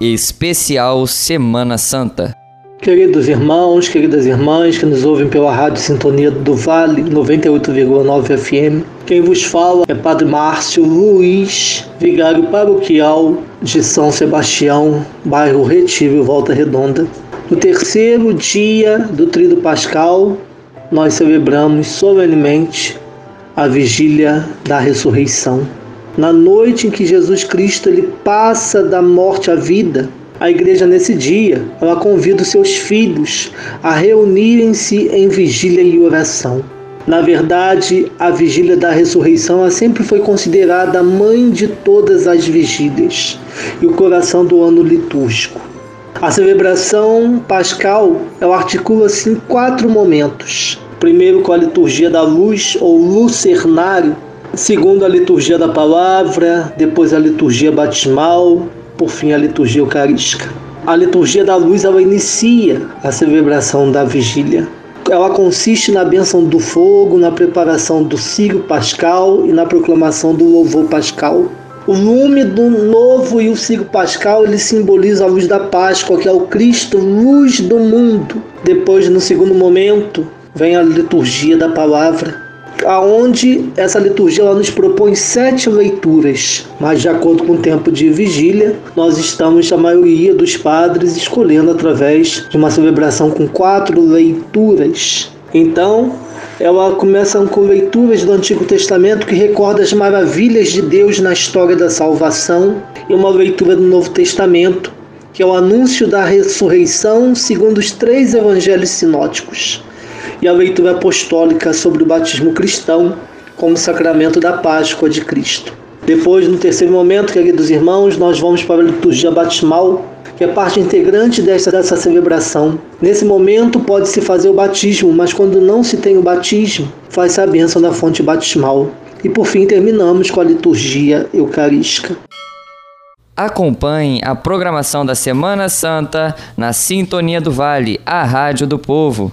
especial Semana Santa. Queridos irmãos, queridas irmãs que nos ouvem pela Rádio Sintonia do Vale 98,9 FM, quem vos fala é Padre Márcio Luiz, vigário paroquial de São Sebastião, bairro Retiro, Volta Redonda. No terceiro dia do Tríduo Pascal, nós celebramos solenemente a vigília da ressurreição. Na noite em que Jesus Cristo ele passa da morte à vida, a igreja nesse dia, ela convida os seus filhos a reunirem-se em vigília e oração. Na verdade, a vigília da ressurreição sempre foi considerada a mãe de todas as vigílias e o coração do ano litúrgico. A celebração pascal articula-se em quatro momentos. Primeiro, com a liturgia da luz ou lucernário, segundo a liturgia da palavra, depois a liturgia batismal, por fim a liturgia eucarística. A liturgia da luz ela inicia a celebração da vigília. Ela consiste na bênção do fogo, na preparação do círio pascal e na proclamação do louvor pascal. O lume do novo e o círio pascal ele simboliza a luz da Páscoa, que é o Cristo, luz do mundo. Depois, no segundo momento, vem a liturgia da palavra, aonde essa liturgia ela nos propõe sete leituras, mas de acordo com o tempo de vigília, nós estamos, a maioria dos padres, escolhendo através de uma celebração com quatro leituras. Então, ela começa com leituras do Antigo Testamento que recorda as maravilhas de Deus na história da salvação, e uma leitura do Novo Testamento, que é o anúncio da ressurreição segundo os três evangelhos sinóticos e a leitura apostólica sobre o batismo cristão como sacramento da Páscoa de Cristo. Depois, no terceiro momento, queridos irmãos, nós vamos para a liturgia batismal, que é parte integrante dessa, dessa celebração. Nesse momento pode-se fazer o batismo, mas quando não se tem o batismo, faz-se a bênção da fonte batismal. E por fim terminamos com a liturgia eucarística. Acompanhe a programação da Semana Santa na Sintonia do Vale, a Rádio do Povo.